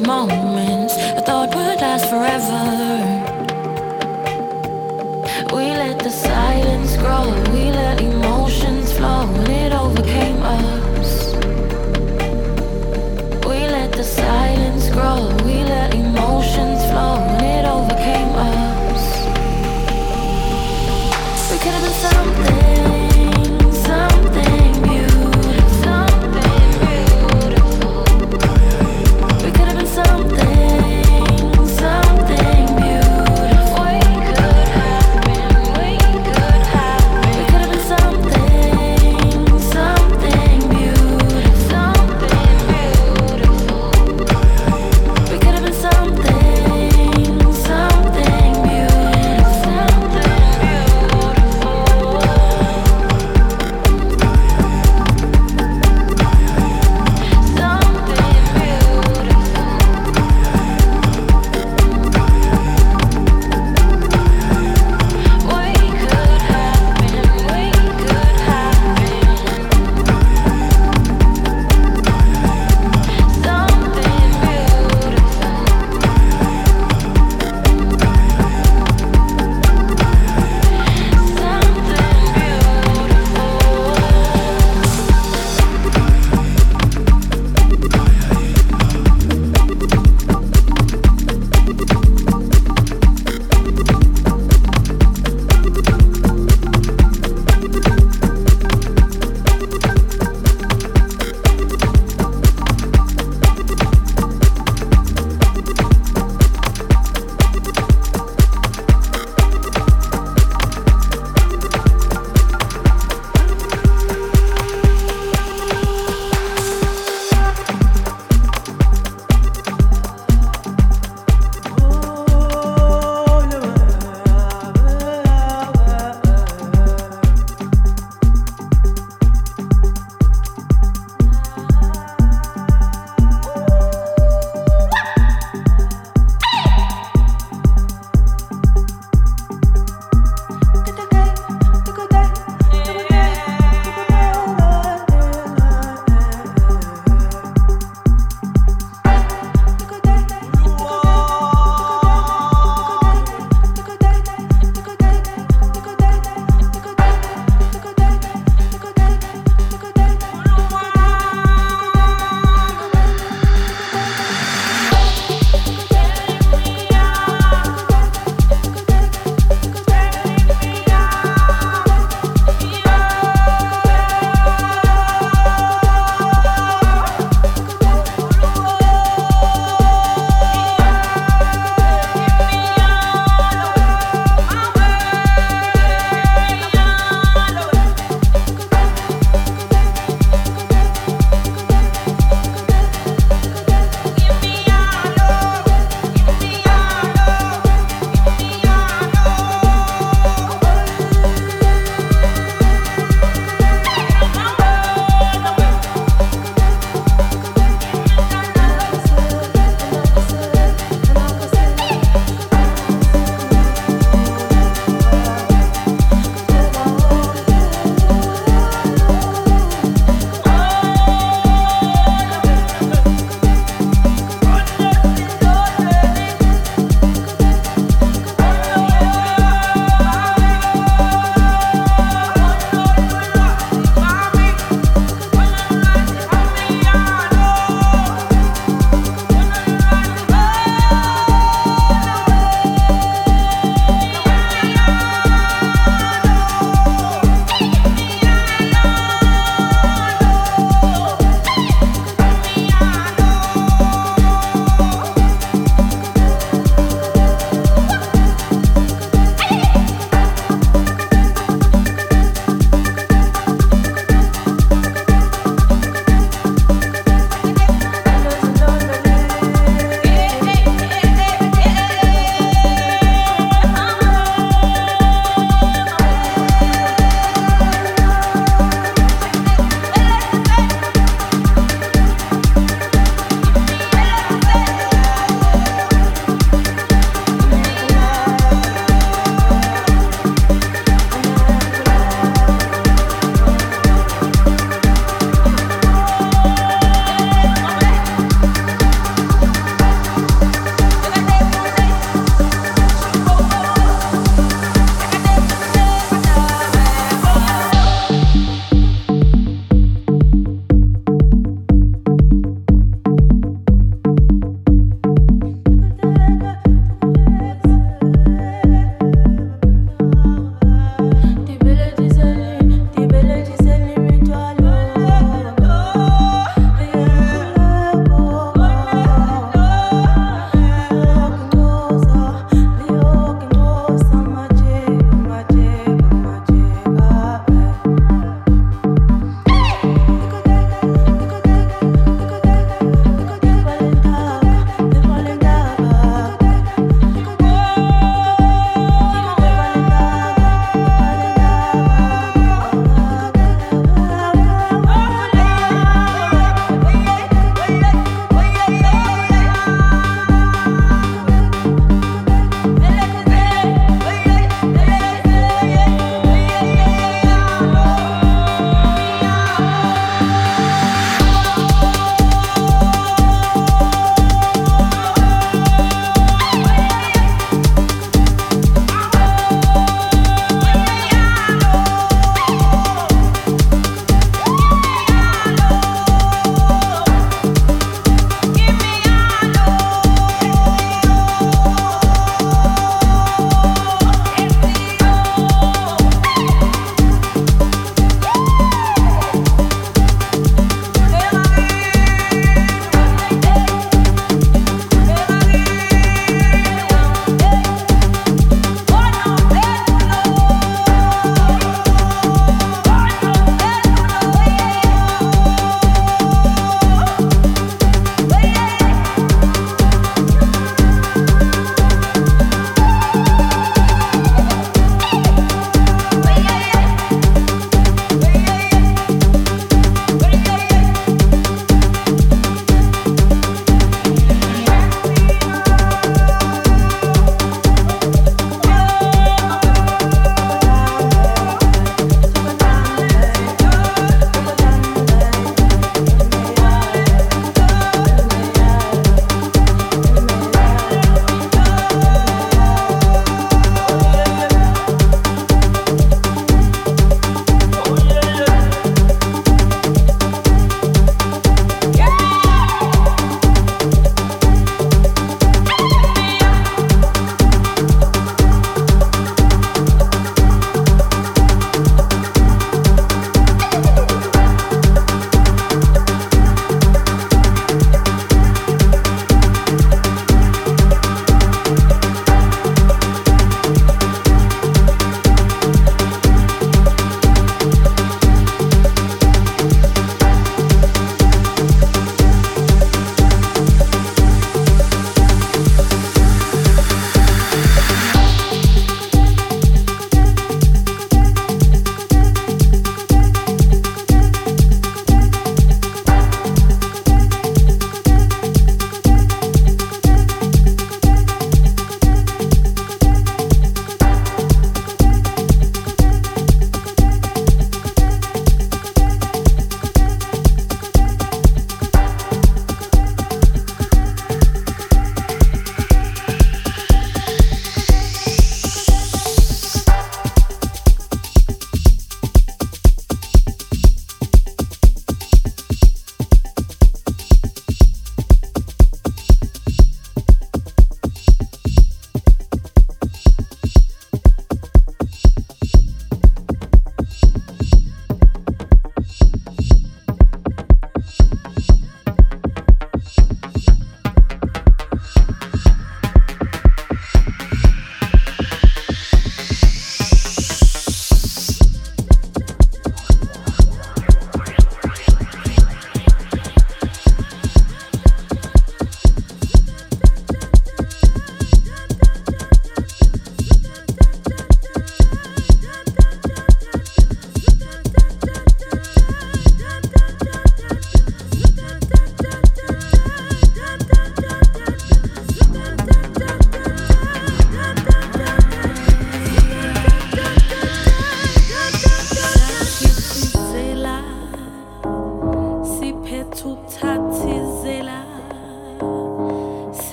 of moments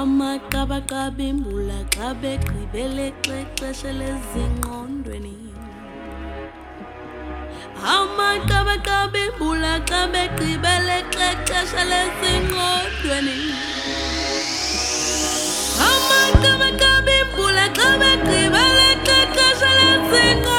amaqabaqabimbula xa begqibele xexesha lezingqondweni. Amaqabaqabimbula xa begqibele xexesha lezingqondweni. Amaqabaqabimbula xa begqibele xexesha lezingqondweni.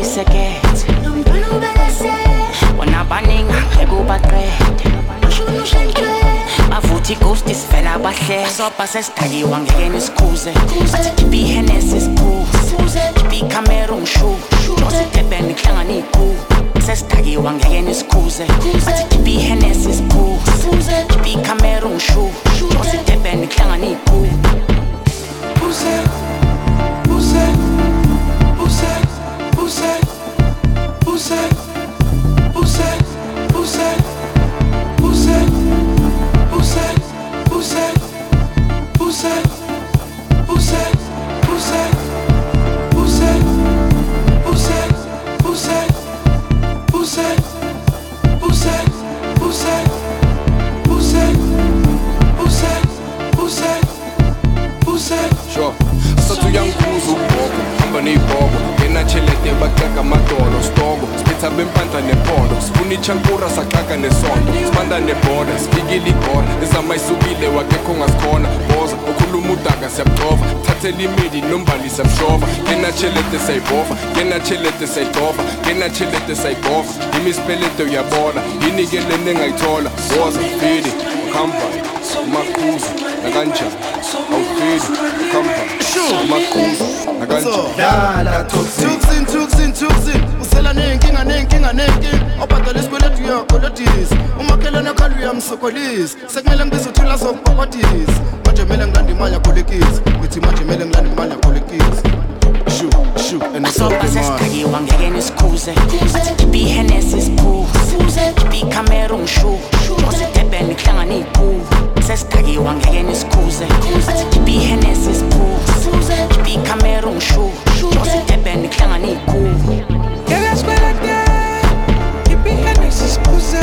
tshisekete bona baningake kubaqede bavuthi ighosti sivela bahle sobha sesidakiwa ngekeni sikhuze bathi khipha ihenesi sikhuze khipha kuhlangana iy'khuze sesidakiwa ngekeni sikhuze bathi khipha ihenesi sikhuze khipha kuhlangana iy'khuze baxeka amadolo sitoko sibetha bempandla nepolo sifuna itshankura saxaka nesondo sibanda nebhoda sifikile ibhola ezama isukile wakekho ngasikhona boza ukhuluma udaka siyabucova thathela imidi nombali siyamshova ngenatsheleto sayibhova ngenatsheleto sayidova ngenatsheleto sayibhova imispeleto uyabona yinikeleni engayithola. Woza fili uhamba umaqhuzu nakanjani? Awufili uhamba umaqhuzu kanjani Juksin Juksin Juksin usela nenkinga nenkinga nenkinga obhadala isikweletu uyakolodisa umakhelwane khala uyamsokolisa sekumele ngibiza uthula zokubokotisa manje kumele ngilande imali yakolekisa ngithi manje kumele ngilande imali yakolekisa Shoot, shoot, and it's up in mine. wangeke nisikhuze athi ibi henesi siphuze ibi cameron shoe. Osedebeni kuhlangana iy'phuvu sesidhakiwa ngeke nisikhuze athi ibi henesi siphuze ibi cameron shoe. Osedebeni kuhlangana iy'phuvu ngeke sikwelate ibi henesi siphuze